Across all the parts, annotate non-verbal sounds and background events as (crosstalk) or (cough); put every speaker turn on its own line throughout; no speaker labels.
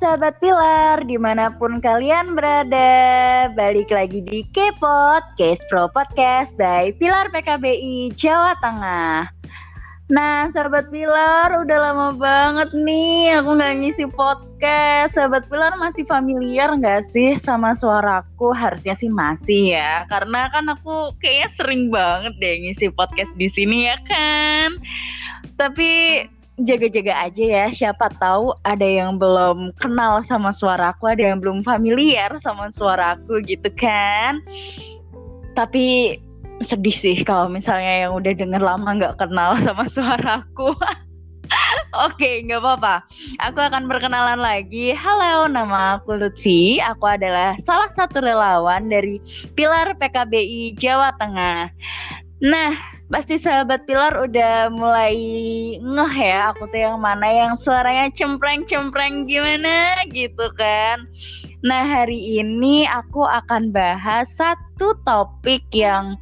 sahabat Pilar, di mana pun kalian berada, balik lagi di K-Pod, Case Pro Podcast dari Pilar PKBI Jawa Tengah. Nah, sahabat Pilar, udah lama banget nih aku nggak ngisi podcast. Sahabat Pilar masih familiar nggak sih sama suaraku? Harusnya sih masih ya, karena kan aku kayaknya sering banget deh ngisi podcast di sini ya kan. Tapi jaga-jaga aja ya siapa tahu ada yang belum kenal sama suaraku ada yang belum familiar sama suaraku gitu kan tapi sedih sih kalau misalnya yang udah denger lama nggak kenal sama suaraku (laughs) Oke, nggak apa-apa. Aku akan berkenalan lagi. Halo, nama aku Lutfi. Aku adalah salah satu relawan dari Pilar PKBI Jawa Tengah. Nah, pasti sahabat Pilar udah mulai ngeh ya aku tuh yang mana yang suaranya cempreng-cempreng gimana gitu kan. Nah hari ini aku akan bahas satu topik yang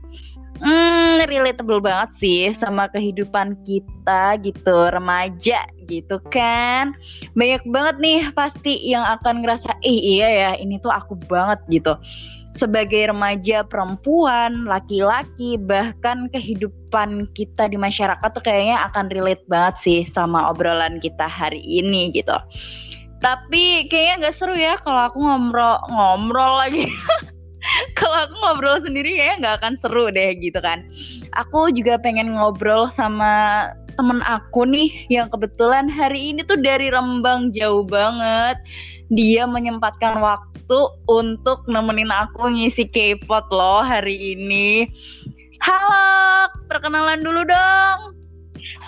hmm, relatable banget sih sama kehidupan kita gitu remaja gitu kan. Banyak banget nih pasti yang akan ngerasa, eh iya ya ini tuh aku banget gitu sebagai remaja perempuan, laki-laki, bahkan kehidupan kita di masyarakat tuh kayaknya akan relate banget sih sama obrolan kita hari ini gitu. Tapi kayaknya nggak seru ya kalau aku ngomrol ngomrol lagi. (laughs) kalau aku ngobrol sendiri ya nggak akan seru deh gitu kan. Aku juga pengen ngobrol sama temen aku nih yang kebetulan hari ini tuh dari Rembang jauh banget. Dia menyempatkan waktu untuk nemenin aku ngisi K-pop loh hari ini. Halo, perkenalan dulu dong.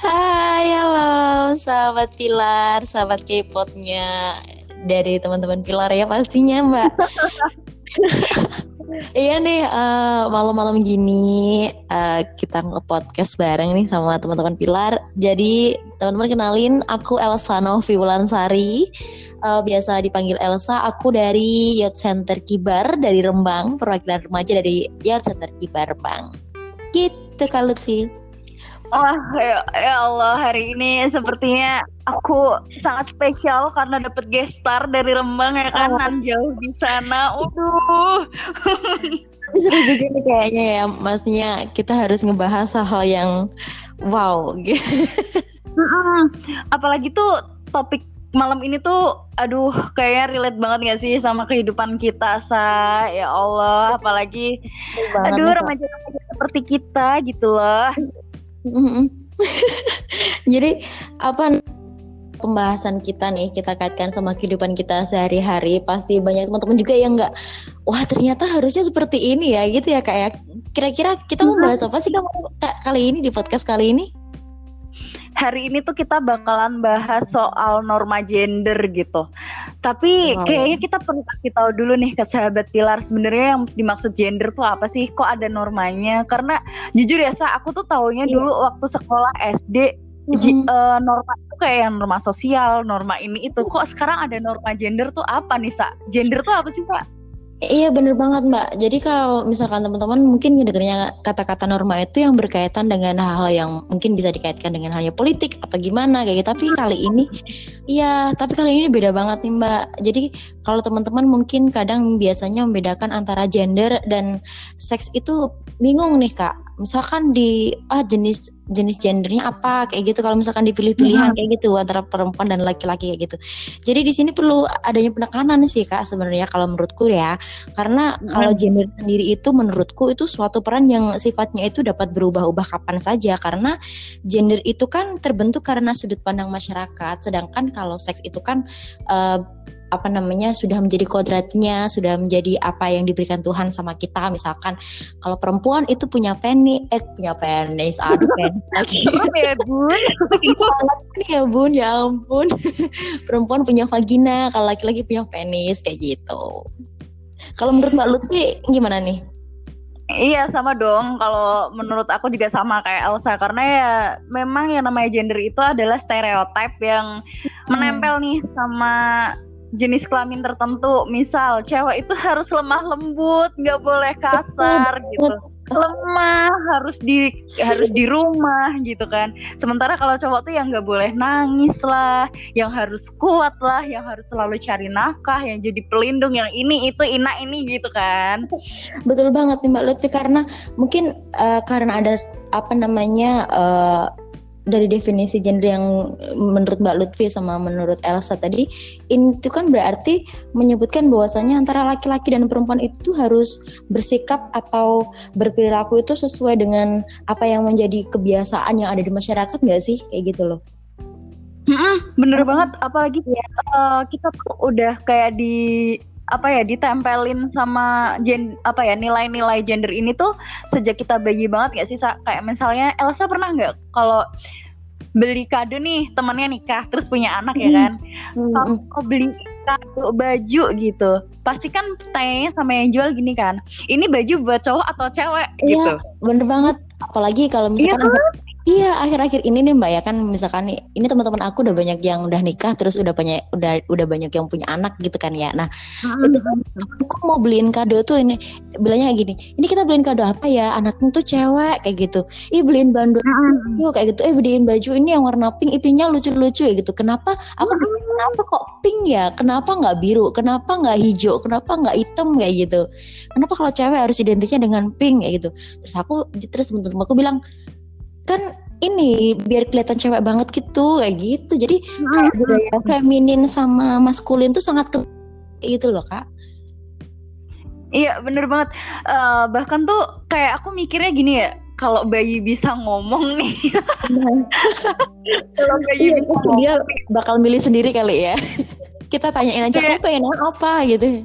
Hai, halo sahabat Pilar, sahabat K-popnya dari teman-teman Pilar ya pastinya Mbak. (laughs) Iya nih uh, malam-malam gini uh, kita nge-podcast bareng nih sama teman-teman Pilar. Jadi teman-teman kenalin aku Elsa Novi Wulansari. Uh, biasa dipanggil Elsa. Aku dari Youth Center Kibar dari Rembang, perwakilan remaja dari Youth Center Kibar Bang. Gitu kalau Lutfi.
Wah, ya, ya Allah hari ini sepertinya aku sangat spesial karena dapat guest star dari Rembang ya kan oh. jauh di sana. Udah.
Seru juga nih kayaknya ya, maksudnya kita harus ngebahas hal-hal yang wow gitu.
Apalagi tuh topik malam ini tuh aduh kayaknya relate banget gak sih sama kehidupan kita sa ya Allah apalagi aduh remaja seperti kita gitu loh (laughs)
Jadi apa pembahasan kita nih kita kaitkan sama kehidupan kita sehari-hari pasti banyak teman-teman juga yang nggak wah ternyata harusnya seperti ini ya gitu ya kayak ya. kira-kira kita mau bahas apa sih kali ini di podcast kali ini?
hari ini tuh kita bakalan bahas soal norma gender gitu. Tapi wow. kayaknya kita perlu kasih tahu dulu nih ke sahabat Pilar sebenarnya yang dimaksud gender tuh apa sih? Kok ada normanya? Karena jujur ya, sa aku tuh taunya yeah. dulu waktu sekolah SD mm-hmm. uh, norma itu kayak yang norma sosial, norma ini itu. Kok sekarang ada norma gender tuh apa nih, Sa? Gender tuh apa sih, Pak?
Iya bener banget mbak. Jadi kalau misalkan teman-teman mungkin ngedengarnya kata-kata norma itu yang berkaitan dengan hal-hal yang mungkin bisa dikaitkan dengan halnya politik atau gimana kayak gitu. Tapi kali ini, iya tapi kali ini beda banget nih mbak. Jadi kalau teman-teman mungkin kadang biasanya membedakan antara gender dan seks itu bingung nih kak misalkan di ah jenis jenis gendernya apa kayak gitu. Kalau misalkan dipilih pilihan kayak gitu antara perempuan dan laki-laki kayak gitu. Jadi di sini perlu adanya penekanan sih kak sebenarnya kalau menurutku ya. Karena kalau gender sendiri itu menurutku itu suatu peran yang sifatnya itu dapat berubah-ubah kapan saja. Karena gender itu kan terbentuk karena sudut pandang masyarakat. Sedangkan kalau seks itu kan uh, apa namanya sudah menjadi kodratnya, sudah menjadi apa yang diberikan Tuhan sama kita. Misalkan kalau perempuan itu punya penis, eh punya penis, aduh penis (laughs) lagi. ya bun, ya bun, ya ampun. (laughs) perempuan punya vagina, kalau laki-laki punya penis kayak gitu. Kalau menurut Mbak Lutfi gimana nih?
Iya sama dong. Kalau menurut aku juga sama kayak Elsa karena ya memang yang namanya gender itu adalah stereotip yang hmm. menempel nih sama jenis kelamin tertentu. Misal cewek itu harus lemah lembut nggak boleh kasar gitu. Lemah harus di harus di rumah gitu kan. Sementara kalau cowok tuh yang nggak boleh nangis lah yang harus kuat lah yang harus selalu cari nafkah yang jadi pelindung yang ini itu ina ini gitu kan.
Betul banget nih mbak Lutfi karena mungkin uh, karena ada apa namanya uh, dari definisi gender yang menurut Mbak Lutfi sama menurut Elsa tadi itu kan berarti menyebutkan bahwasanya antara laki-laki dan perempuan itu harus bersikap atau berperilaku itu sesuai dengan apa yang menjadi kebiasaan yang ada di masyarakat nggak sih? Kayak gitu loh.
Bener banget apalagi ya, uh, kita tuh udah kayak di apa ya ditempelin sama gen apa ya nilai-nilai gender ini tuh sejak kita bayi banget gak sih kayak misalnya Elsa pernah nggak kalau beli kado nih temannya nikah terus punya anak ya kan? Mm. kalau beli kado baju gitu pasti kan tanya sama yang jual gini kan ini baju buat cowok atau cewek? Iya, gitu.
bener banget. Apalagi kalau misalkan iya, Iya, akhir-akhir ini nih Mbak ya kan misalkan nih ini teman-teman aku udah banyak yang udah nikah terus udah banyak udah udah banyak yang punya anak gitu kan ya. Nah, aku mau beliin kado tuh ini bilangnya gini, ini kita beliin kado apa ya? Anaknya tuh cewek kayak gitu. Ih beliin bandul yuk kayak gitu. Eh beliin baju ini yang warna pink, ipingnya lucu-lucu ya gitu. Kenapa? Aku kenapa kok pink ya? Kenapa nggak biru? Kenapa nggak hijau? Kenapa nggak hitam kayak gitu? Kenapa kalau cewek harus identiknya dengan pink kayak gitu? Terus aku terus teman-teman aku bilang kan ini biar kelihatan cewek banget gitu kayak gitu. Jadi kayak budaya feminin sama maskulin tuh sangat ke itu loh kak.
Iya bener banget. Uh, bahkan tuh kayak aku mikirnya gini ya kalau bayi bisa ngomong nih. (laughs)
Kalau bayi iya, bisa ngomong, dia bakal milih sendiri kali ya. (laughs) Kita tanyain aja kamu pengen apa? gitu.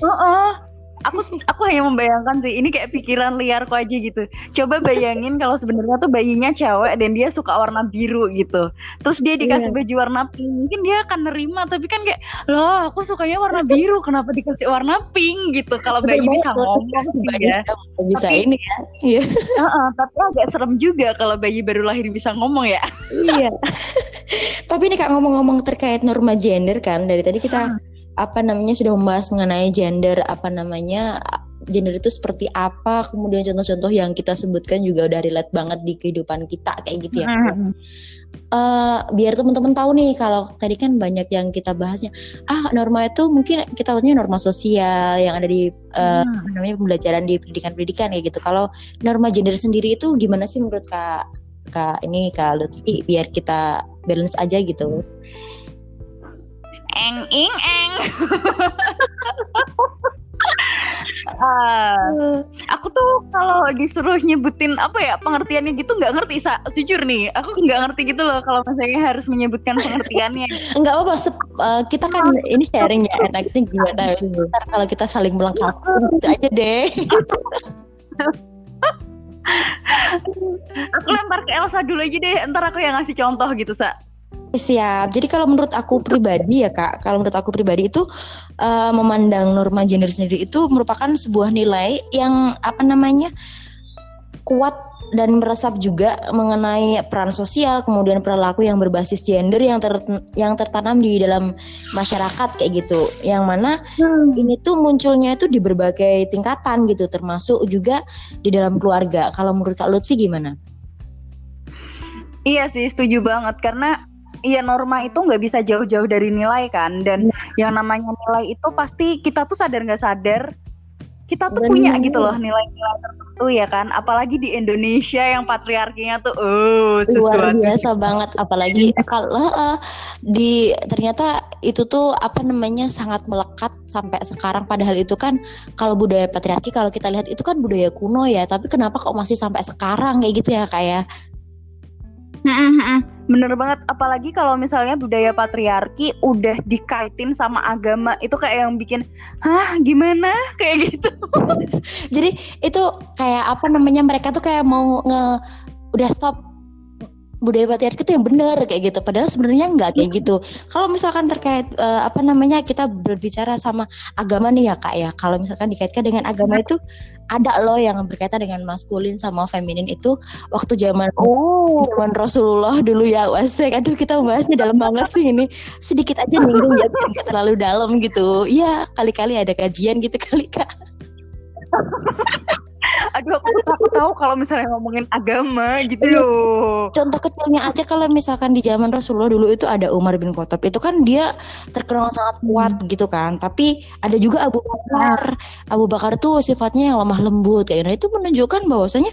Uh -uh aku aku hanya membayangkan sih ini kayak pikiran liarku aja gitu. Coba bayangin kalau sebenarnya tuh bayinya cewek dan dia suka warna biru gitu. Terus dia dikasih yeah. baju warna pink mungkin dia akan nerima tapi kan kayak loh aku sukanya warna biru kenapa dikasih warna pink? gitu. Kalau bayi bisa ngomong
ya bisa tapi, ini ya. Iya.
Uh -uh, tapi agak serem juga kalau bayi baru lahir bisa ngomong ya.
Iya. (laughs) Tapi ini kak ngomong-ngomong terkait norma gender kan dari tadi kita hmm apa namanya sudah membahas mengenai gender apa namanya gender itu seperti apa. Kemudian contoh-contoh yang kita sebutkan juga udah relate banget di kehidupan kita kayak gitu ya. Mm-hmm. uh, biar teman-teman tahu nih kalau tadi kan banyak yang kita bahasnya ah norma itu mungkin kita tahunya norma sosial yang ada di uh, mm. namanya pembelajaran di pendidikan-pendidikan ya gitu. Kalau norma gender sendiri itu gimana sih menurut kak kak ini kak Lutfi? Biar kita balance aja gitu
eng ing eng. Uh, (laughs) aku tuh kalau disuruh nyebutin apa ya pengertiannya gitu nggak ngerti sa. Jujur nih aku nggak ngerti gitu loh kalau misalnya harus menyebutkan pengertiannya.
Nggak apa uh, kita kan ini sharing ya enaknya gimana? Ntar kalau kita saling melengkapi gitu aja deh.
Aku lempar ke Elsa dulu aja deh ntar aku yang ngasih contoh gitu sa
Siap. Jadi kalau menurut aku pribadi ya kak, kalau menurut aku pribadi itu uh, memandang norma gender sendiri itu merupakan sebuah nilai yang apa namanya kuat dan meresap juga mengenai peran sosial, kemudian perilaku yang berbasis gender yang ter, yang tertanam di dalam masyarakat kayak gitu. Yang mana hmm. ini tuh munculnya itu di berbagai tingkatan gitu, termasuk juga di dalam keluarga. Kalau menurut Kak Lutfi gimana?
Iya sih, setuju banget karena Iya norma itu nggak bisa jauh-jauh dari nilai kan. Dan ya. yang namanya nilai itu pasti kita tuh sadar nggak sadar kita tuh Bener. punya gitu loh nilai-nilai tertentu ya kan. Apalagi di Indonesia yang patriarkinya tuh uh
luar biasa banget. apalagi (laughs) kalau uh, di ternyata itu tuh apa namanya sangat melekat sampai sekarang. Padahal itu kan kalau budaya patriarki kalau kita lihat itu kan budaya kuno ya. Tapi kenapa kok masih sampai sekarang? Kayak gitu ya kayak
Bener banget, apalagi kalau misalnya budaya patriarki udah dikaitin sama agama itu kayak yang bikin, hah gimana (laughs) kayak gitu. (laughs)
Jadi itu kayak apa namanya mereka tuh kayak mau nge udah stop budaya patriarki itu yang benar kayak gitu. Padahal sebenarnya enggak kayak gitu. Kalau misalkan terkait uh, apa namanya kita berbicara sama agama nih ya kak ya. Kalau misalkan dikaitkan dengan agama itu ada loh yang berkaitan dengan maskulin sama feminin itu waktu zaman oh. zaman Rasulullah dulu ya wasek aduh kita membahasnya dalam banget sih ini. Sedikit aja nyinggung ya biar terlalu dalam gitu. Ya kali-kali ada kajian gitu kali kak (laughs)
Aduh aku tahu kalau misalnya ngomongin agama gitu
Iya.
loh.
Contoh kecilnya aja kalau misalkan di zaman Rasulullah dulu itu ada Umar bin Khattab. Itu kan dia terkenal sangat kuat gitu kan. Tapi ada juga Abu Bakar. Abu Bakar tuh sifatnya yang lemah lembut kayak gitu. Itu menunjukkan bahwasanya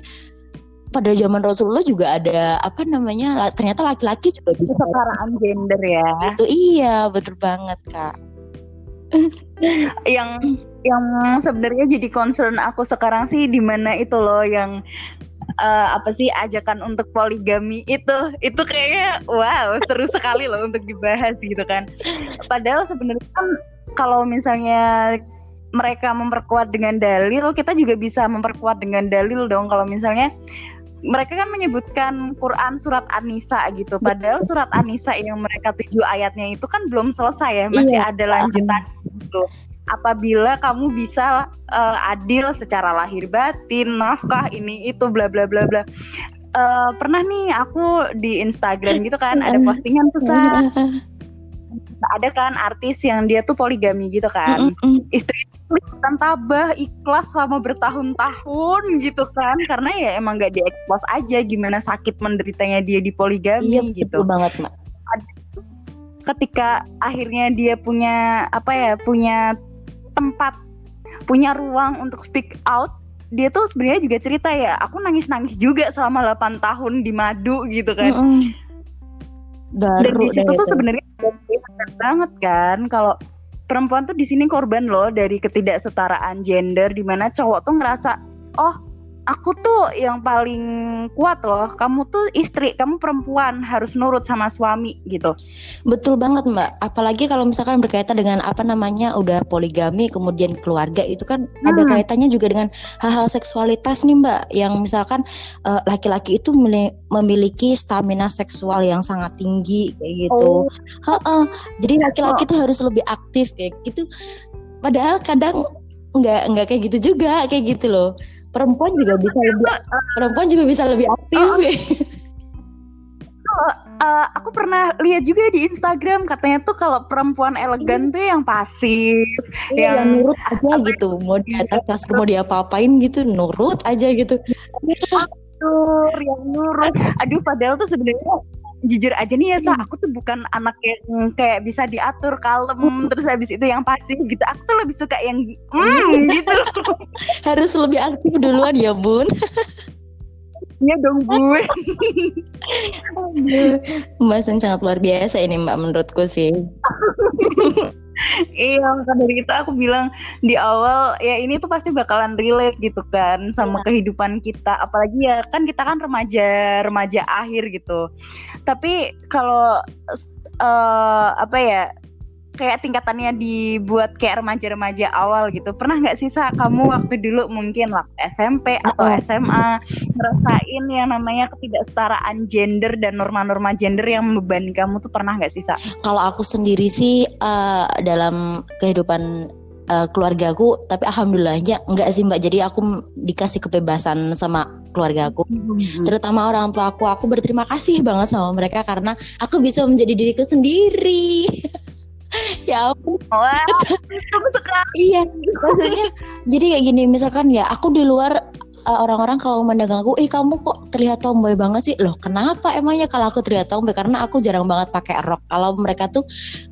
pada zaman Rasulullah juga ada apa namanya ternyata laki-laki juga bisa
Kesetaraan gender ya.
itu iya betul banget kak
Yang yang sebenarnya jadi concern aku sekarang sih di mana itu loh yang eh, apa sih ajakan untuk poligami itu itu kayaknya wow seru sekali loh untuk dibahas gitu kan. Padahal sebenarnya kan kalau misalnya mereka memperkuat dengan dalil, kita juga bisa memperkuat dengan dalil dong. Kalau misalnya mereka kan menyebutkan Quran surat An-Nisa gitu. Padahal surat An-Nisa yang mereka tuju ayatnya itu kan belum selesai ya, masih
Iya.
ada lanjutan gitu. Apabila kamu bisa eh, adil secara lahir batin, nafkah ini itu bla bla bla bla. Eh, pernah nih aku di Instagram gitu kan ada (laughs) postingan tuh Sa. ada kan artis yang dia tuh poligami gitu kan
Mm-mm.
istri kelihatan tabah ikhlas selama bertahun-tahun gitu kan karena ya emang nggak diekspos aja gimana sakit menderitanya dia di poligami
iya
gitu
betul banget mak
ketika akhirnya dia punya apa ya punya tempat punya ruang untuk speak out dia tuh sebenarnya juga cerita ya aku nangis-nangis juga selama 8 tahun di madu gitu kan
Mm-mm.
dan
Baru
di situ tuh sebenarnya banget kan kalau perempuan tuh di sini korban loh dari ketidaksetaraan gender di mana cowok tuh ngerasa oh aku tuh yang paling kuat loh kamu tuh istri kamu perempuan harus nurut sama suami gitu
Betul banget Mbak. Apalagi kalau misalkan berkaitan dengan apa namanya udah poligami kemudian keluarga itu kan ada
Hmm.
kaitannya juga dengan hal-hal seksualitas nih Mbak. Yang misalkan eh, laki-laki itu mili- memiliki stamina seksual yang sangat tinggi kayak gitu. Ha-ha. Jadi laki-laki tuh harus lebih aktif kayak gitu. Padahal kadang nggak nggak kayak gitu juga kayak gitu loh. Perempuan juga bisa lebih perempuan juga bisa lebih aktif.
Eh, aku pernah lihat juga di Instagram katanya tuh kalau perempuan elegan tuh yang pasif
Iya,
Yang-
yang nurut aja gitu. mau di atas kasur mau diapa-apain gitu nurut aja gitu.
Tur, yang nurut. Aduh, padahal tuh sebenarnya jujur aja nih ya, Sa, aku tuh bukan anak yang kayak bisa diatur kalem, terus habis itu yang pasif gitu. Aku tuh lebih suka yang hmm gitu. (laughs)
harus lebih aktif duluan ya bun (laughs)
Iya dong, Bu.
pembahasan sangat luar biasa ini mbak menurutku sih
iya, maka dari itu aku bilang di awal ya ini tuh pasti bakalan relate gitu kan sama kehidupan kita. Apalagi ya kan kita kan remaja remaja akhir gitu. Tapi kalau eh, apa ya kayak tingkatannya dibuat kayak remaja-remaja awal gitu. Pernah nggak sih Sa, kamu waktu dulu mungkin waktu SMP atau. SMA ngerasain yang namanya ketidaksetaraan gender dan norma-norma gender yang membebani kamu tuh pernah nggak sih Sa?
kalau aku sendiri sih eh, dalam kehidupan eh, keluargaku tapi alhamdulillahnya enggak sih mbak jadi aku dikasih kebebasan sama keluargaku terutama orang tua aku aku berterima kasih (laughs) banget sama mereka karena aku bisa menjadi diriku sendiri (laughs) ya ampun
Wah, aku suka.
Iya, maksudnya jadi kayak gini misalkan ya aku di luar uh, orang-orang kalau memandang aku, ih kamu kok terlihat tomboy banget sih? Loh kenapa emangnya kalau aku terlihat tomboy? Karena aku jarang banget pakai rok. Kalau mereka tuh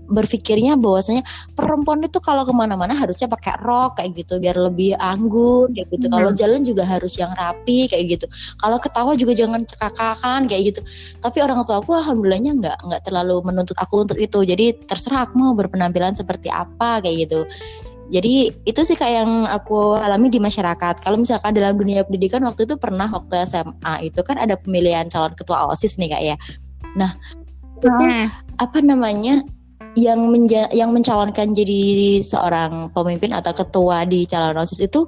berpikirnya bahwasanya perempuan itu kalau ke mana-mana harusnya pakai rok kayak gitu biar lebih anggun kayak gitu. Kalau
Hmm.
jalan juga harus yang rapi kayak gitu. Kalau ketawa juga jangan cekakakan kayak gitu. Tapi orang tua aku alhamdulillahnya nggak nggak terlalu menuntut aku untuk itu. Jadi terserah aku mau berpenampilan seperti apa kayak gitu. Jadi itu sih kayak yang aku alami di masyarakat. Kalau misalkan dalam dunia pendidikan waktu itu pernah waktu SMA itu kan ada pemilihan calon ketua OSIS nih kak ya. Nah itu
Hmm.
apa namanya yang menja yang mencalonkan jadi seorang pemimpin atau ketua di calon osis itu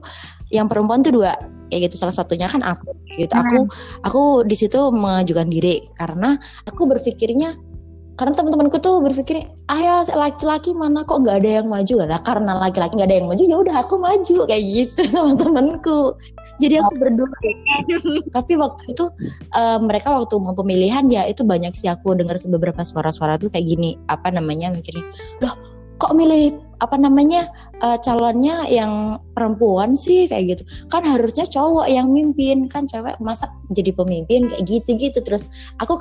yang perempuan tuh dua ya gitu salah satunya kan aku gitu aku aku di situ mengajukan diri karena aku berpikirnya karena teman-temanku tuh berpikir ayo laki-laki mana kok nggak ada yang maju? Lah karena laki-laki nggak ada yang maju ya udah aku maju kayak gitu (laughs) sama temanku jadi aku berdua. (laughs) Tapi waktu itu eh, mereka waktu mau pemilihan ya itu banyak sih aku dengar beberapa suara-suara tuh kayak gini apa namanya mikirnya loh kok milih apa namanya uh, calonnya yang perempuan sih? Kayak gitu. Kan harusnya cowok yang mimpin kan cewek masa jadi pemimpin kayak gitu gitu terus. Aku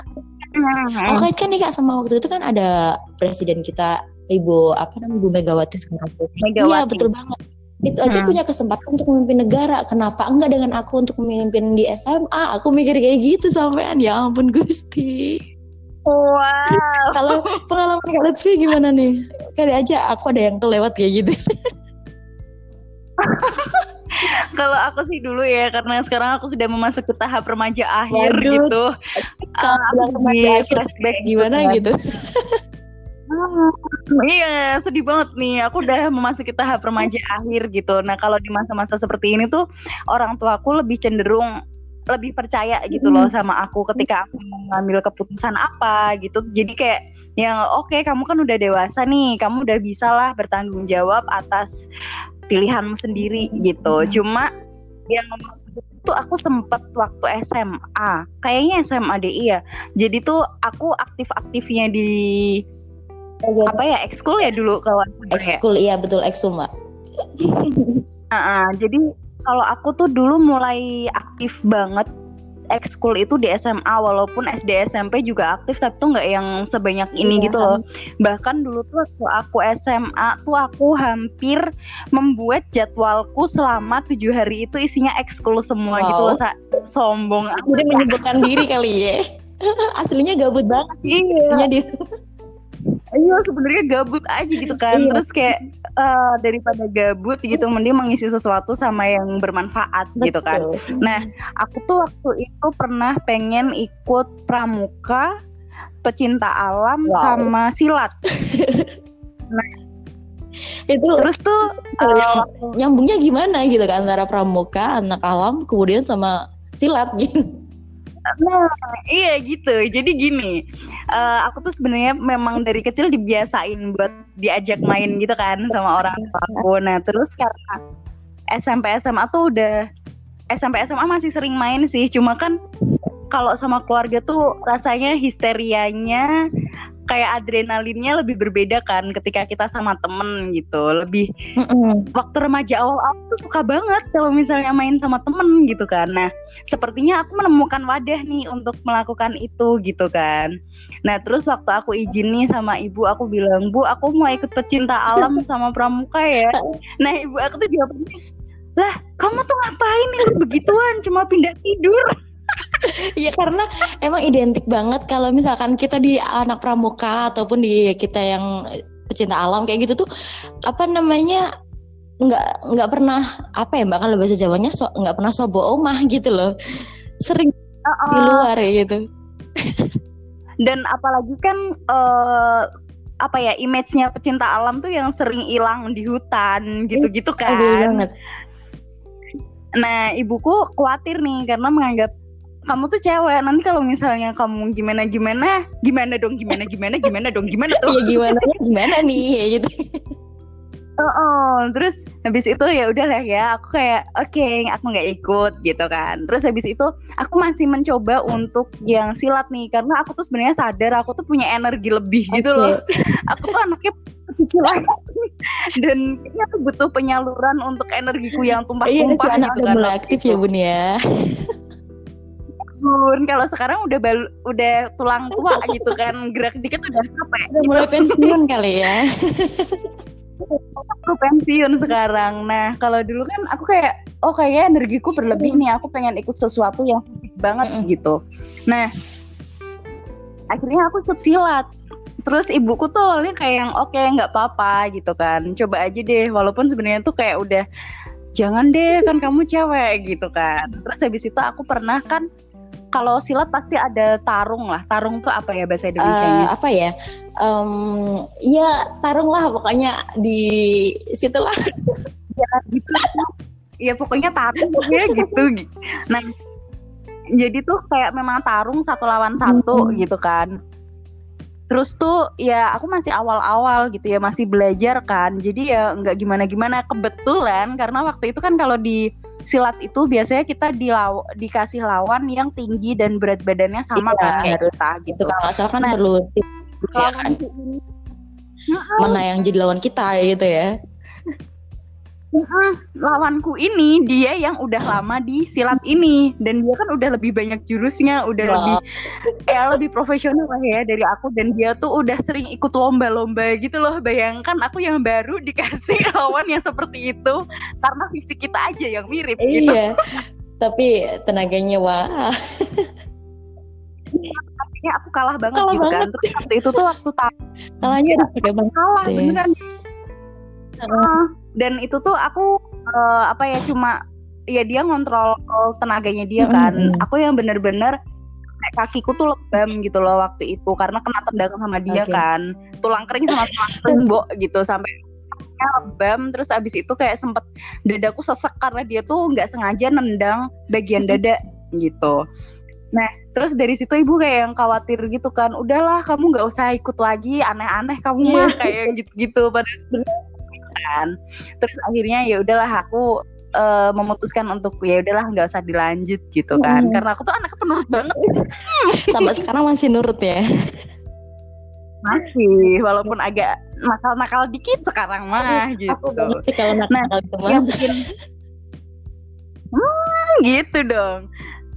aku kaitkan nih kak sama waktu itu kan ada presiden kita ibu apa namanya ibu Megawati Soekarno iya betul banget itu aja hmm. punya kesempatan untuk memimpin negara kenapa enggak dengan aku untuk memimpin di SMA aku mikir kayak gitu sampean ya ampun Gusti
Wow.
Kalau pengalaman Kak Lutfi gimana nih? Kali aja aku ada yang kelewat kayak gitu. (laughs)
Kalau aku sih dulu ya karena sekarang aku sudah memasuki tahap remaja akhir Waduh. gitu.
Kalau uh, remaja akhir flashback gimana gitu.
Hmm, iya, sedih banget nih. Aku udah memasuki tahap remaja akhir gitu. Nah, kalau di masa-masa seperti ini tuh orang tuaku lebih cenderung lebih percaya gitu loh hmm. sama aku ketika aku mengambil keputusan apa gitu jadi kayak yang oke okay, kamu kan udah dewasa nih kamu udah bisa lah bertanggung jawab atas pilihanmu sendiri gitu. Hmm. cuma yang itu aku sempet waktu SMA kayaknya SMA DI ya jadi tuh aku aktif-aktifnya di apa ya ekskul ya dulu kalau
ekskul iya betul ekskul mbak. (laughs)
Uh, uh, jadi kalau aku tuh dulu mulai aktif banget ekskul itu di SMA walaupun SD SMP juga aktif tapi tuh nggak yang sebanyak ini iya. gitu loh. bahkan dulu tuh waktu aku SMA tuh aku hampir membuat jadwalku selama tujuh hari itu isinya ekskul semua wow. gitu loh sa. Sombong
jadi menyebutkan diri kali ya. (laughs) Aslinya gabut banget iya.
Iya sebenarnya gabut aja gitu kan. Iya. terus kayak uh, daripada gabut gitu mending mengisi sesuatu sama yang bermanfaat Betul. gitu kan. Nah aku tuh waktu itu pernah pengen ikut pramuka pecinta alam wow. sama silat. (laughs) Nah.
Itu terus tuh uh, nyambungnya gimana gitu kan antara pramuka anak alam kemudian sama silat gitu
Nah, iya gitu. Jadi gini, uh, aku tuh sebenarnya memang dari kecil dibiasain buat diajak main gitu kan sama orang aku. Nah, terus karena SMP SMA tuh udah SMP SMA masih sering main sih. Cuma kan kalau sama keluarga tuh rasanya histerianya kayak adrenalinnya lebih berbeda kan ketika kita sama temen gitu. Lebih mm-hmm. waktu remaja awal-awal tuh suka banget kalau misalnya main sama temen gitu kan. Nah sepertinya aku menemukan wadah nih untuk melakukan itu gitu kan. Nah terus waktu aku izin nih sama ibu aku bilang bu aku mau ikut pecinta alam (laughs) sama pramuka ya. Nah ibu aku tuh jawabnya lah kamu tuh ngapain? Ikut begituan cuma pindah tidur
Iya (laughs) karena emang identik banget kalau misalkan kita di anak pramuka ataupun di kita yang pecinta alam kayak gitu tuh apa namanya nggak nggak pernah apa ya mbak kalau bahasa Jawanya so, nggak pernah sobo omah gitu loh sering uh -uh. di luar ya gitu
dan apalagi kan uh, apa ya image-nya pecinta alam tuh yang sering hilang di hutan gitu-gitu iya, kan. Nah, ibuku khawatir nih karena menganggap kamu tuh cewek nanti kalau misalnya kamu gimana gimana gimana dong gimana gimana gimana dong gimana tuh
ya gimana gimana nih ya gitu
Oh, oh, terus habis itu ya udah lah ya, aku kayak oke, okay, aku nggak ikut gitu kan. Terus habis itu aku masih mencoba untuk yang silat nih, karena aku tuh sebenarnya sadar aku tuh punya energi lebih okay. gitu loh. Aku tuh anaknya cicilan dan kayaknya aku butuh penyaluran untuk energiku yang tumpah-tumpah
iya, gitu kan. mulai aktif ya bun ya
bun kalau sekarang udah bal udah tulang tua gitu kan gerak dikit udah capek.
Udah gitu. mulai pensiun kali ya.
Aku pensiun sekarang. Nah kalau dulu kan aku kayak oh kayaknya energiku berlebih nih aku pengen ikut sesuatu yang banget gitu. Nah akhirnya aku ikut silat. Terus ibuku tuh awalnya kayak yang oke okay, nggak apa-apa gitu kan. Coba aja deh walaupun sebenarnya tuh kayak udah jangan deh kan kamu cewek gitu kan. Terus habis itu aku pernah kan kalau silat pasti ada tarung lah. Tarung tuh apa ya bahasa Indonesia-nya?
Uh, apa ya? Um, ya tarung lah pokoknya di situ lah. (laughs)
ya gitu. Ya pokoknya tarung ya (laughs) gitu. Nah, jadi tuh kayak memang tarung satu lawan satu hmm. gitu kan. Terus tuh ya aku masih awal-awal gitu ya masih belajar kan. Jadi ya nggak gimana-gimana kebetulan karena waktu itu kan kalau di silat itu biasanya kita dilaw dikasih lawan yang tinggi dan berat badannya sama iya, kan kayak kita gitu.
Kalau nggak salah kan nah, perlu ya kan. mana yang jadi lawan kita gitu ya
lawanku ini dia yang udah lama di silat ini dan dia kan udah lebih banyak jurusnya, udah wow. lebih ya lebih profesional lah ya dari aku dan dia tuh udah sering ikut lomba-lomba gitu loh. Bayangkan aku yang baru (laughs) dikasih lawan yang seperti itu karena fisik kita aja yang mirip gitu.
Iya. Tapi tenaganya wah.
Artinya aku kalah banget kalah gitu kan. banget. kan. Terus waktu itu tuh waktu
kalahnya harus pakai banget.
Kalah ya. beneran. Uh, dan itu tuh aku uh, apa ya cuma ya dia ngontrol tenaganya dia kan mm-hmm. aku yang bener-bener kakiku tuh lebam gitu loh waktu itu karena kena tendangan sama dia okay. kan tulang kering sama tulang (laughs) tembok gitu sampai lebam terus abis itu kayak sempet dadaku sesek karena dia tuh nggak sengaja nendang bagian dada gitu Nah, terus dari situ ibu kayak yang khawatir gitu kan, udahlah kamu nggak usah ikut lagi, aneh-aneh kamu mah iya. kayak gitu-gitu. Padahal (laughs) kan. Terus akhirnya ya udahlah aku uh, memutuskan untuk ya udahlah nggak usah dilanjut gitu kan. Hmm. karena aku tuh anaknya penurut banget. (laughs)
Sampai sekarang masih nurut ya?
Masih walaupun agak nakal-nakal dikit sekarang mah gitu. aku kalau nakal nah, yang bikin hmm, gitu dong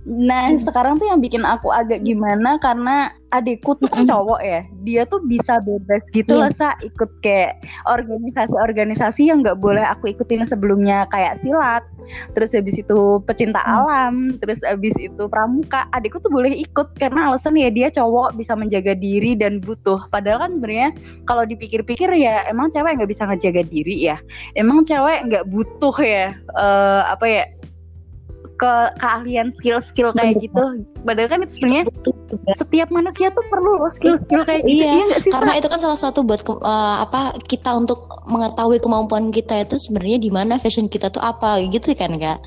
Nah hmm. sekarang tuh yang bikin aku agak gimana karena adikku tuh kan cowok ya, dia tuh bisa bebas gitu yeah. lah sa ikut kayak organisasi-organisasi yang nggak boleh aku ikutin sebelumnya kayak silat, terus habis itu pecinta hmm. alam, terus habis itu pramuka. Adikku tuh boleh ikut karena alasan ya dia cowok bisa menjaga diri dan butuh. Padahal kan sebenarnya kalau dipikir-pikir ya emang cewek nggak bisa ngejaga diri ya, emang cewek nggak butuh ya uh, apa ya ke keahlian skill-skill kayak gitu. Padahal kan itu sebenarnya setiap manusia tuh perlu skill-skill kayak gitu.
Iya, iya sih, karena itu kan salah satu buat uh, apa kita untuk mengetahui kemampuan kita itu sebenarnya di mana fashion kita tuh apa gitu kan kak.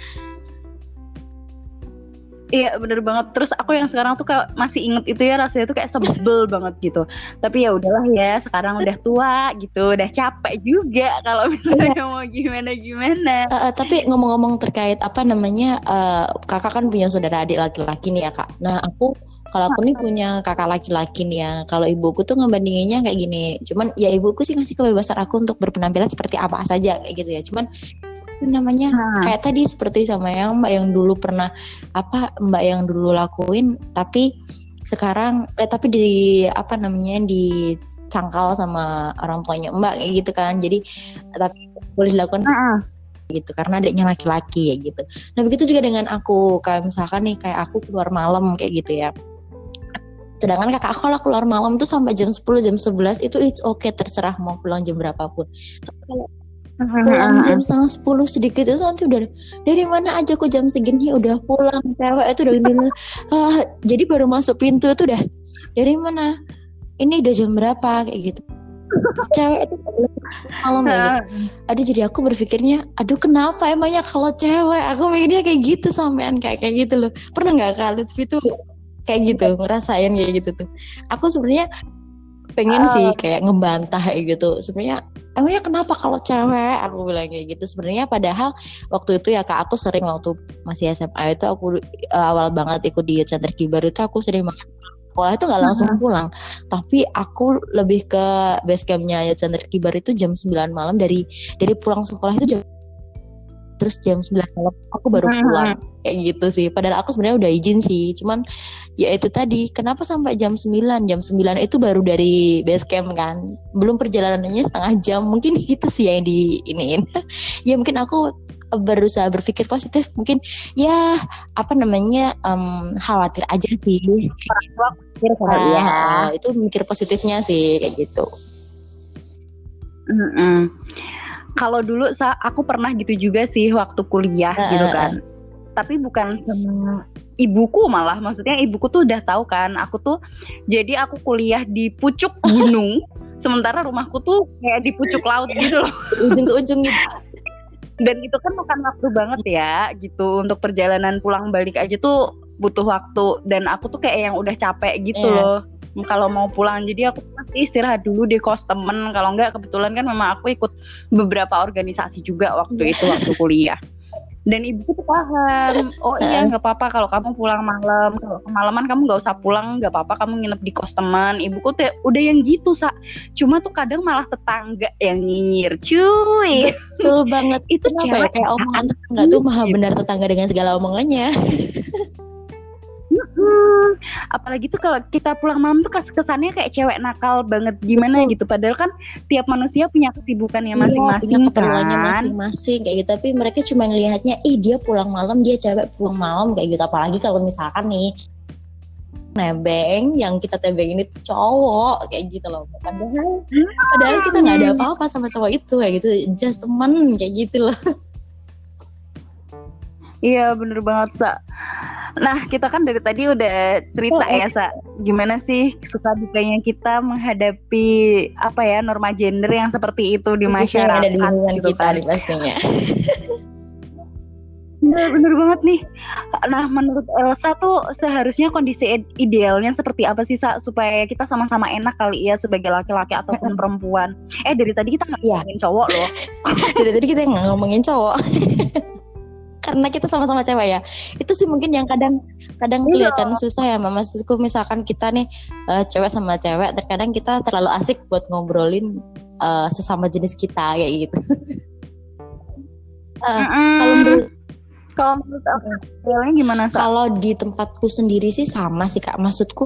Iya bener banget. Terus aku yang sekarang tuh kayak masih inget itu ya rasanya tuh kayak sebel (laughs) banget gitu. Tapi ya udahlah ya, sekarang udah tua gitu, udah capek juga kalau (laughs) misalnya yeah. mau gimana gimana.
Uh, uh, tapi ngomong-ngomong terkait apa namanya, uh, kakak kan punya saudara adik laki-laki nih ya kak. Nah aku kalau aku nih punya kakak laki-laki nih ya. Kalau ibuku tuh ngebandinginnya kayak gini. Cuman ya ibuku sih ngasih kebebasan aku untuk berpenampilan seperti apa saja kayak gitu ya. Cuman namanya hmm. kayak tadi seperti sama yang mbak yang dulu pernah apa mbak yang dulu lakuin tapi sekarang eh tapi di apa namanya di cangkal sama orang tuanya mbak kayak gitu kan. Jadi tapi boleh dilakukan gitu karena adiknya laki-laki ya gitu. Nah begitu juga dengan aku kayak misalkan nih kayak aku keluar malam kayak gitu ya. Sedangkan kakak aku kalau keluar malam tuh sampai jam 10 jam 11 itu it's okay terserah mau pulang jam berapapun. Kalau pulang jam setengah sepuluh sedikit itu nanti udah dari mana aja kok jam segini udah pulang? Cewek itu udah uh, jadi baru masuk pintu itu udah dari mana? Ini udah jam berapa? Kayak gitu. Cewek itu malam kayak gitu. Aduh jadi aku berpikirnya aduh kenapa emangnya kalau cewek? Aku mikirnya kayak gitu sampean kayak kayak gitu loh. Pernah nggak kalian itu kayak gitu ngerasain kayak gitu tuh? Aku sebenarnya pengen uh, sih kayak ngebantah kayak gitu. Sebenarnya emangnya kenapa kalau cewek? Aku bilang kayak gitu. Sebenarnya padahal waktu itu ya kak aku sering waktu masih SMA itu aku uh, awal banget ikut di center kibar itu aku sering banget sekolah itu nggak langsung pulang. Tapi aku lebih ke base campnya ya center kibar itu jam 9 malam dari dari pulang sekolah itu jam terus jam 9 malam aku baru pulang. Kayak gitu sih. Padahal aku sebenarnya udah izin sih. Cuman ya itu tadi kenapa sampai jam 9 jam 9 itu baru dari base camp kan. Belum perjalanannya setengah jam. Mungkin (laughs) gitu sih yang di iniin (laughs) ya mungkin aku berusaha berpikir positif. Mungkin ya apa namanya um, khawatir aja sih. Khawatir ya itu mikir positifnya sih kayak gitu.
Mm -mm kalau dulu aku pernah gitu juga sih waktu kuliah uh, gitu kan. Tapi bukan sama ibuku malah, maksudnya ibuku tuh udah tahu kan, aku tuh jadi aku kuliah di pucuk (laughs) gunung, sementara rumahku tuh kayak di pucuk laut gitu loh.
Ujung ke ujung gitu.
Dan itu kan makan waktu banget ya, gitu untuk perjalanan pulang balik aja tuh butuh waktu dan aku tuh kayak yang udah capek gitu yeah. loh kalau mau pulang jadi aku pasti istirahat dulu di kos temen. Kalau enggak kebetulan kan memang aku ikut beberapa organisasi juga waktu itu waktu (laughs) kuliah. Dan ibu tuh paham. Oh iya nggak apa-apa kalau kamu pulang malam. Kalau kemalaman kamu nggak usah pulang nggak apa-apa kamu nginep di kos teman. Ibuku tuh udah yang gitu sa. Cuma tuh kadang malah tetangga yang nyinyir cuy.
Betul banget. Itu Kenapa ya? Kayak omongan tetangga tuh maha benar tetangga dengan segala omongannya (laughs)
Hmm, apalagi tuh kalau kita pulang malam tuh kesannya kayak cewek nakal banget gimana gitu. Padahal kan tiap manusia punya kesibukannya iya, masing-masing,
iya, kan? masing-masing kayak gitu. Tapi mereka cuma ngelihatnya, ih dia pulang malam, dia cewek pulang malam kayak gitu. Apalagi kalau misalkan nih nebeng yang kita tebeng ini tuh cowok kayak gitu loh padahal padahal kita nggak ada apa-apa sama cowok itu kayak gitu just teman kayak gitu loh (laughs)
iya bener banget sa Nah, kita kan dari tadi udah cerita oh, ya, Sa. Gimana sih suka dukanya kita menghadapi apa ya norma gender yang seperti itu di Khususnya masyarakat
ada di gitu kita kan. pastinya.
bener, bener banget nih. Nah, menurut Elsa tuh seharusnya kondisi idealnya seperti apa sih, Sa? Supaya kita sama-sama enak kali ya sebagai laki-laki ataupun perempuan. Eh, dari tadi kita nggak iya. ngomongin cowok loh. (laughs)
dari tadi kita nggak ngomongin cowok (laughs) karena kita sama-sama cewek ya itu sih mungkin yang kadang kadang iya. kelihatan susah ya mama maksudku misalkan kita nih uh, cewek sama cewek terkadang kita terlalu asik buat ngobrolin uh, sesama jenis kita kayak gitu (laughs) uh, mm -hmm. kalau menurut
kalau menurut aku idealnya gimana sih?
Kalau di tempatku sendiri sih sama sih kak. Maksudku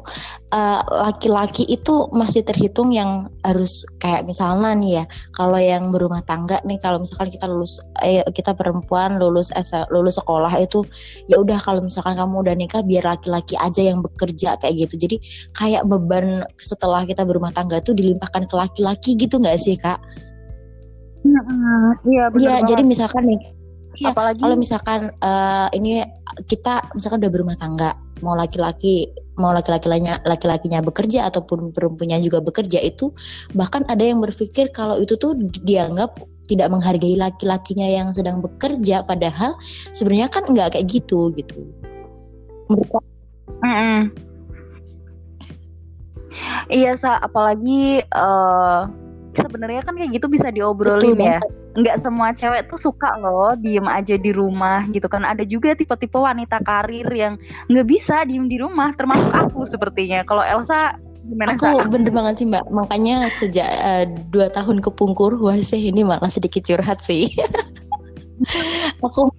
eh, laki-laki uh, itu masih terhitung yang harus kayak misalnya nih ya. Kalau yang berumah tangga nih, kalau misalkan kita lulus, eh, kita perempuan lulus lulus sekolah itu ya udah kalau misalkan kamu udah nikah biar laki-laki aja yang bekerja kayak gitu. Jadi kayak beban setelah kita berumah tangga itu dilimpahkan ke laki-laki gitu nggak sih kak?
Iya,
iya. Jadi misalkan nih Iya, apalagi kalau misalkan uh, ini kita misalkan udah berumah tangga, mau laki-laki mau laki-lakinya laki-lakinya bekerja ataupun perempuannya juga bekerja itu bahkan ada yang berpikir kalau itu tuh dianggap tidak menghargai laki-lakinya yang sedang bekerja padahal sebenarnya kan nggak kayak gitu gitu.
Mm -mm. Iya sa, apalagi uh, sebenarnya kan kayak gitu bisa diobrolin Betul, ya. Nggak semua cewek tuh suka loh diem aja di rumah gitu kan. Ada juga tipe-tipe wanita karir yang nggak bisa diem di rumah, termasuk aku sepertinya. Kalau Elsa gimana?
Aku bener banget sih mbak. Makanya sejak uh, dua tahun kepungkur, wah sih ini malah sedikit curhat sih. (laughs) aku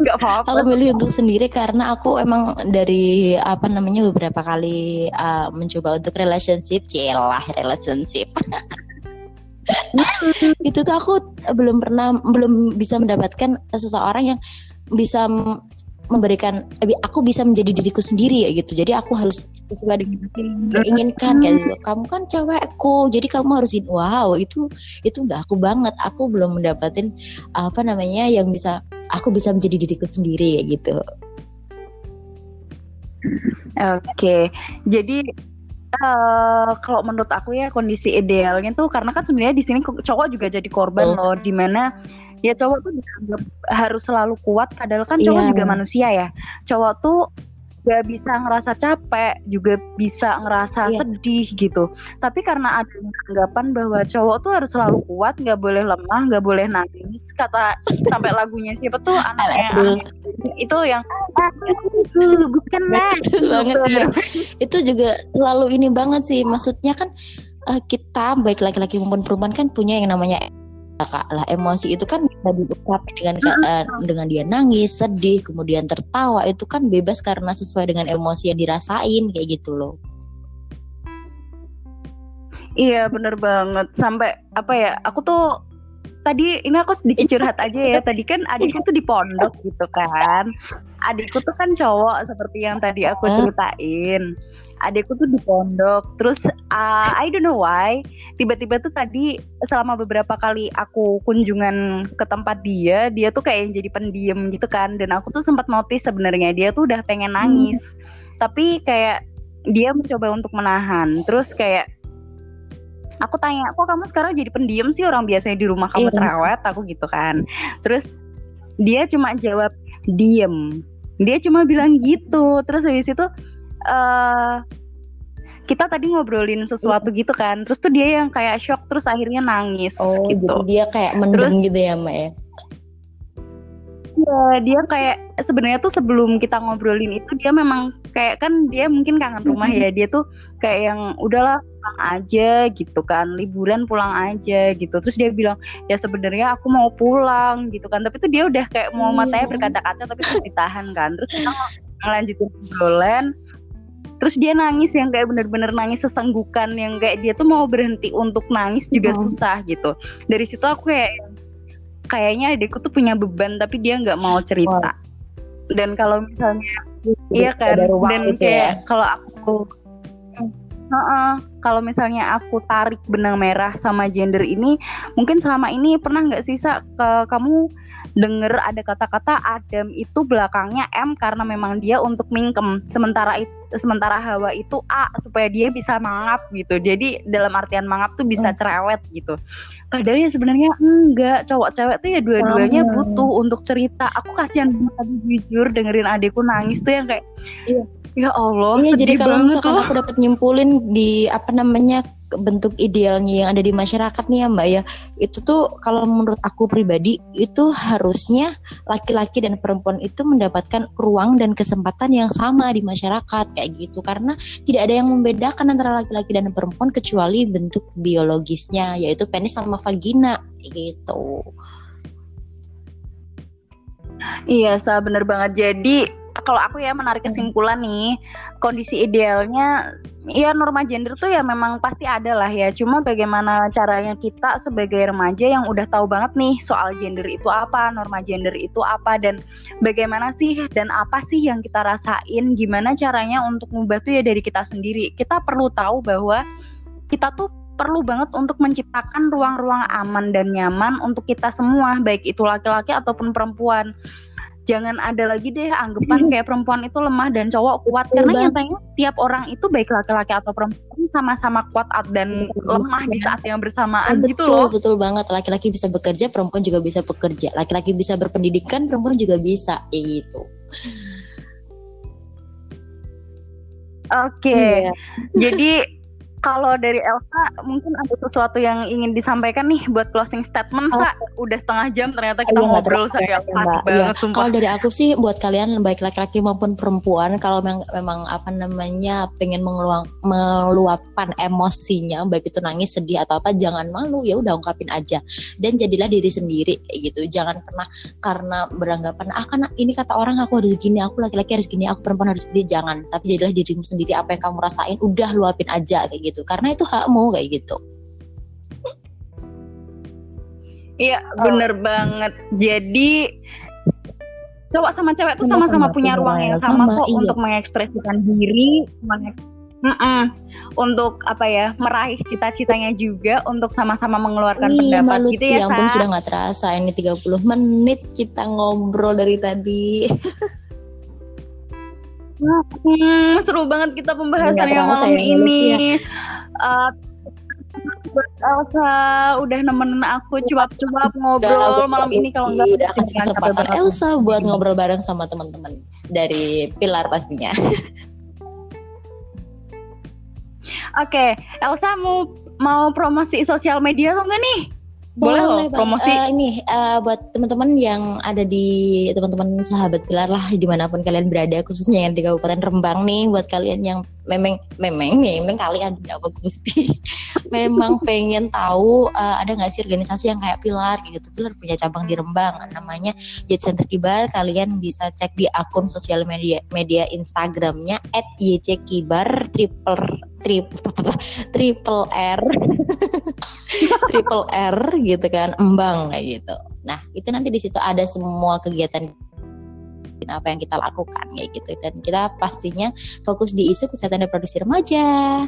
nggak apa-apa. Aku milih untuk sendiri karena aku emang dari apa namanya beberapa kali uh, mencoba untuk relationship, celah relationship. (laughs) itu tuh aku belum pernah belum bisa mendapatkan seseorang yang bisa memberikan eh, aku bisa menjadi diriku sendiri ya gitu. Jadi aku harus sesuai dengan yang inginkan kayak gitu. Kamu kan cewekku jadi kamu harusin wow itu itu nggak aku banget. Aku belum mendapatkan apa namanya yang bisa aku bisa menjadi diriku sendiri ya gitu.
Oke. Okay. jadi Uh, kalau menurut aku ya kondisi idealnya tuh karena kan sebenarnya di sini cowok juga jadi korban oh. loh di mana ya cowok tuh harus selalu kuat padahal kan cowok yeah. juga manusia ya cowok tuh gak bisa ngerasa capek juga bisa ngerasa yeah. sedih gitu. Tapi karena ada anggapan bahwa cowok tuh harus selalu kuat nggak boleh lemah nggak boleh nangis. Kata sampai lagunya siapa tuh anaknya itu yang bukan
banget ya. itu juga terlalu ini banget sih. Maksudnya kan uh, kita baik laki-laki maupun perempuan kan punya yang namanya kak lah emosi itu kan bisa diungkapkan dengan uh, dengan dia nangis sedih kemudian tertawa itu kan bebas karena sesuai dengan emosi yang dirasain kayak gitu loh.
Iya bener banget. Sampai apa ya aku tuh tadi ini aku sedikit curhat aja ya. Tadi kan adikku tuh di pondok gitu kan. Adikku tuh kan cowok seperti yang tadi aku ceritain adekku tuh di pondok. Terus uh, I don't know why tiba-tiba tuh tadi selama beberapa kali aku kunjungan ke tempat dia dia tuh kayak yang jadi pendiam gitu kan. Dan aku tuh sempat notice sebenarnya dia tuh udah pengen hmm. nangis. Hmm. tapi kayak dia mencoba untuk menahan. Terus kayak aku tanya kok kamu sekarang jadi pendiam sih? Orang biasanya di rumah kamu iya. cerewet aku gitu kan. Terus dia cuma jawab diem. Dia cuma bilang gitu. Terus habis itu uh, kita tadi ngobrolin sesuatu gitu kan terus tuh dia yang kayak shock terus akhirnya nangis
oh
gitu
dia kayak mendem terus, gitu ya mbak ya
Iya, dia kayak sebenarnya tuh sebelum kita ngobrolin itu dia memang kayak kan dia mungkin kangen rumah ya. Dia tuh kayak yang udahlah pulang aja gitu kan, liburan pulang aja gitu. Terus dia bilang, "Ya sebenarnya aku mau pulang." gitu kan. Tapi tuh dia udah kayak mau
Iya.
matanya berkaca-kaca tapi terus ditahan kan. Terus kita ngelanjutin obrolan. Terus dia nangis yang kayak bener-bener nangis sesenggukan yang kayak dia tuh mau berhenti untuk nangis juga
Mhm.
susah gitu. Dari situ aku kayak kayaknya adikku tuh punya beban tapi dia nggak mau cerita. Dan kalau misalnya iya kan dan
gitu ya.
kayak kalau aku Heeh, kalau misalnya aku tarik benang merah sama gender ini mungkin selama ini pernah nggak sih Sa, ke kamu denger ada kata-kata Adam itu belakangnya M karena memang dia untuk mingkem sementara itu sementara Hawa itu A supaya dia bisa mangap gitu jadi dalam artian mangap tuh bisa
Hmm.
cerewet gitu padahal ya sebenarnya enggak cowok cewek tuh ya dua-duanya butuh untuk cerita aku kasihan banget tadi jujur dengerin adikku nangis tuh yang kayak
Iya.
ya Allah
Iya, jadi kalau misalkan
loh.
aku dapat nyimpulin di apa namanya bentuk idealnya yang ada di masyarakat nih ya Mbak ya, itu tuh kalau menurut aku pribadi itu harusnya laki-laki dan perempuan itu mendapatkan ruang dan kesempatan yang sama di masyarakat kayak gitu karena tidak ada yang membedakan antara laki-laki dan perempuan kecuali bentuk biologisnya yaitu penis sama vagina gitu.
Iya, Sa, bener banget. Jadi kalau aku ya menarik kesimpulan nih, kondisi idealnya ya norma gender tuh ya memang pasti ada lah ya. Cuma bagaimana caranya kita sebagai remaja yang udah tahu banget nih soal gender itu apa, norma gender itu apa dan bagaimana sih dan apa sih yang kita rasain, gimana caranya untuk mengubah tuh ya dari kita sendiri. Kita perlu tahu bahwa kita tuh perlu banget untuk menciptakan ruang-ruang aman dan nyaman untuk kita semua, baik itu laki-laki ataupun perempuan jangan ada lagi deh anggapan (laughs) kayak perempuan itu lemah dan cowok kuat karena
banget.
nyatanya setiap orang itu baik laki-laki atau perempuan sama-sama kuat at- dan
Betul.
lemah di saat yang bersamaan gitu
betul,
loh.
betul banget. Laki-laki bisa bekerja, perempuan juga bisa bekerja. Laki-laki bisa berpendidikan, perempuan juga bisa. Kayak gitu.
Oke.
Iya.
Jadi (laughs) kalau dari Elsa mungkin ada sesuatu yang ingin disampaikan nih buat closing statement Sa. Udah setengah jam ternyata kita
nggak
ngobrol saya
ya,
banget sumpah.
Kalau dari aku sih buat kalian baik laki-laki maupun perempuan kalau memang, memang apa namanya pengen mengeluang, meluapkan emosinya baik itu nangis sedih atau apa jangan malu. Ya udah ungkapin aja. Dan jadilah diri sendiri kayak gitu. Jangan pernah karena beranggapan ah kan ini kata orang aku harus gini aku laki-laki harus gini aku perempuan harus gini. Jangan. Tapi jadilah dirimu sendiri apa yang kamu rasain udah luapin aja kayak gitu karena itu hakmu kayak gitu
Iya, bener banget. Jadi cowok sama cewek tuh
Sama-sama
punya ruang yang
yang
sama,
sama,
kok
iya.
untuk mengekspresikan diri, mengek- Mm-mm. untuk apa ya, meraih cita-citanya juga untuk sama-sama mengeluarkan pendapat
Mbak
gitu ya,
ya ampun
Sa.
sudah nggak terasa ini 30 menit kita ngobrol dari tadi. (laughs)
Hmm, seru banget kita pembahasannya
Iya,
malam
terasa ya,
ini. Eh, buat Elsa udah nemenin aku cuap-cuap ngobrol malam ini kalau enggak
udah kasih
capek
kesempatan. Elsa buat ngobrol bareng sama teman-teman dari Pilar pastinya.
Oke, Elsa mau mau promosi sosial media atau enggak nih? Boleh loh,
Bang.
promosi.
Eh, ini eh, buat teman-teman yang ada di teman-teman sahabat Pilar lah di mana pun kalian berada khususnya yang di Kabupaten Rembang nih buat kalian yang memang memang memang kalian nggak bagus (laughs) memang pengen tahu eh, ada nggak sih organisasi yang kayak Pilar gitu Pilar punya cabang di Rembang namanya Youth Center Kibar kalian bisa cek di akun sosial media media Instagramnya @yckibar triple triple (laughs) triple R (laughs) (laughs) triple R gitu kan embang kayak gitu nah itu nanti di situ ada semua kegiatan apa yang kita lakukan kayak gitu dan kita pastinya fokus di isu kesehatan reproduksi remaja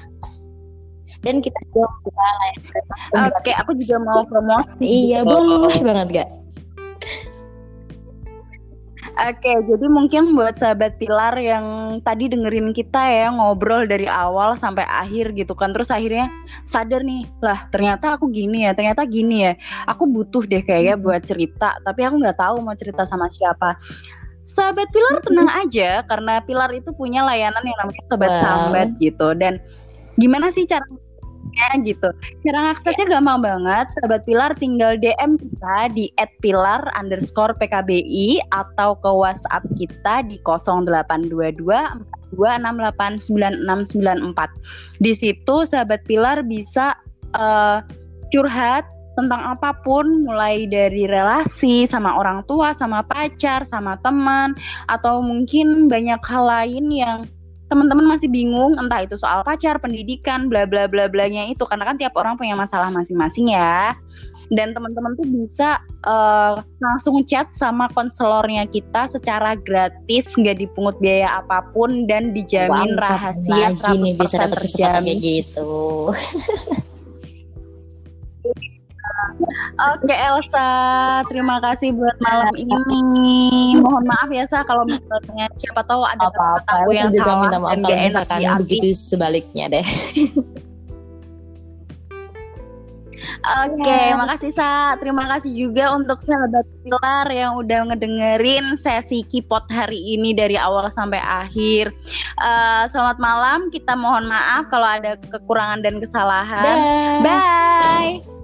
dan kita juga kita
Oke, aku juga mau promosi.
iya
gitu.
boleh banget gak
Oke, jadi mungkin buat sahabat Pilar yang tadi dengerin kita ya ngobrol dari awal sampai akhir gitu kan, terus akhirnya sadar nih, lah ternyata aku gini ya, ternyata gini ya, aku butuh deh kayaknya buat cerita, tapi aku nggak tahu mau cerita sama siapa. Sahabat Pilar tenang aja, karena Pilar itu punya layanan yang namanya Sobat
Wow.
Sambat gitu, dan gimana sih cara gitu. Cara aksesnya gampang banget, sahabat Pilar tinggal DM kita di @pilar underscore PKBI atau ke WhatsApp kita di 0822 2689694. Di situ sahabat Pilar bisa uh, curhat tentang apa pun mulai dari relasi sama orang tua, sama pacar, sama teman atau mungkin banyak hal lain yang teman-teman masih bingung entah itu soal pacar, pendidikan, bla bla bla blanya itu karena kan tiap orang punya masalah masing-masing ya. Dan teman-teman tuh bisa uh, langsung chat sama konselornya kita secara gratis, nggak dipungut biaya apa pun dan dijamin wow, rahasia
lagi nih bisa dapat kesempatan kayak gitu. (laughs)
Oke Elsa, terima kasih buat malam ini. Mohon maaf ya Sa kalau misalnya siapa tahu ada
apa -apa. aku yang juga salah minta maaf kalau misalkan begitu sebaliknya deh.
Oke, okay, ya. makasih Sa. Terima kasih juga untuk sahabat Pilar yang udah ngedengerin sesi Kipot hari ini dari awal sampai akhir. Uh, selamat malam. Kita mohon maaf kalau ada kekurangan dan kesalahan.
Bye.
Bye.